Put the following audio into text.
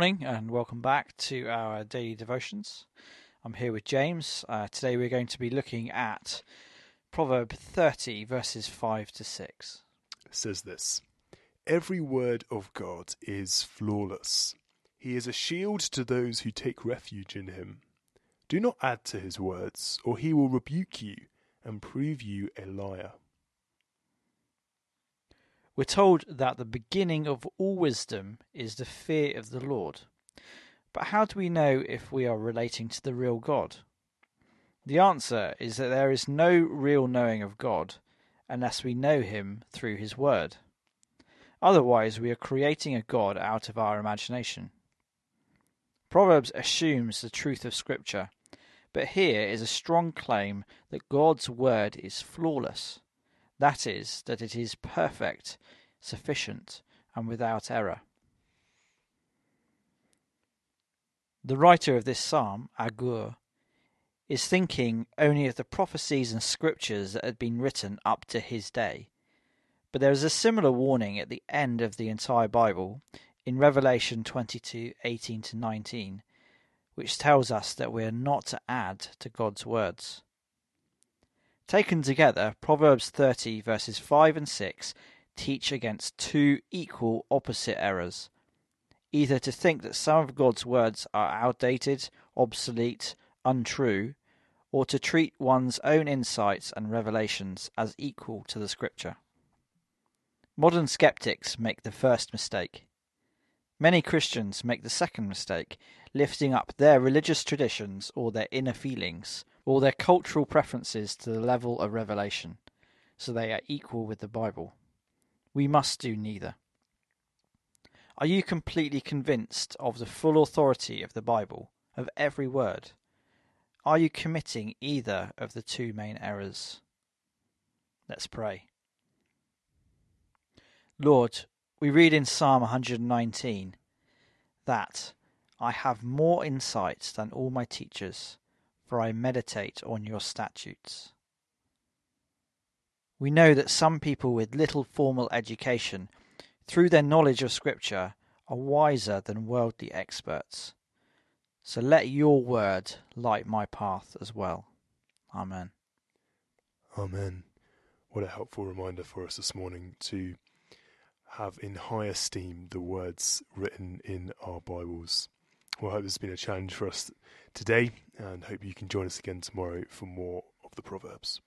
morning and welcome back to our daily devotions. I'm here with James. Uh, today we're going to be looking at Proverb 30, verses 5 to 6. It says this Every word of God is flawless. He is a shield to those who take refuge in him. Do not add to his words, or he will rebuke you and prove you a liar. We're told that the beginning of all wisdom is the fear of the Lord. But how do we know if we are relating to the real God? The answer is that there is no real knowing of God unless we know Him through His Word. Otherwise, we are creating a God out of our imagination. Proverbs assumes the truth of Scripture, but here is a strong claim that God's Word is flawless. That is, that it is perfect, sufficient, and without error. The writer of this psalm, Agur, is thinking only of the prophecies and scriptures that had been written up to his day. But there is a similar warning at the end of the entire Bible in Revelation 22:18 to 19, which tells us that we are not to add to God's words. Taken together, Proverbs 30, verses 5 and 6, teach against two equal opposite errors either to think that some of God's words are outdated, obsolete, untrue, or to treat one's own insights and revelations as equal to the Scripture. Modern skeptics make the first mistake. Many Christians make the second mistake, lifting up their religious traditions or their inner feelings or their cultural preferences to the level of revelation, so they are equal with the Bible. We must do neither. Are you completely convinced of the full authority of the Bible, of every word? Are you committing either of the two main errors? Let's pray. Lord, we read in Psalm 119 that I have more insight than all my teachers for I meditate on your statutes. We know that some people with little formal education, through their knowledge of Scripture, are wiser than worldly experts. So let your word light my path as well. Amen. Amen. What a helpful reminder for us this morning to have in high esteem the words written in our Bibles. Well, I hope this has been a challenge for us today and hope you can join us again tomorrow for more of the Proverbs.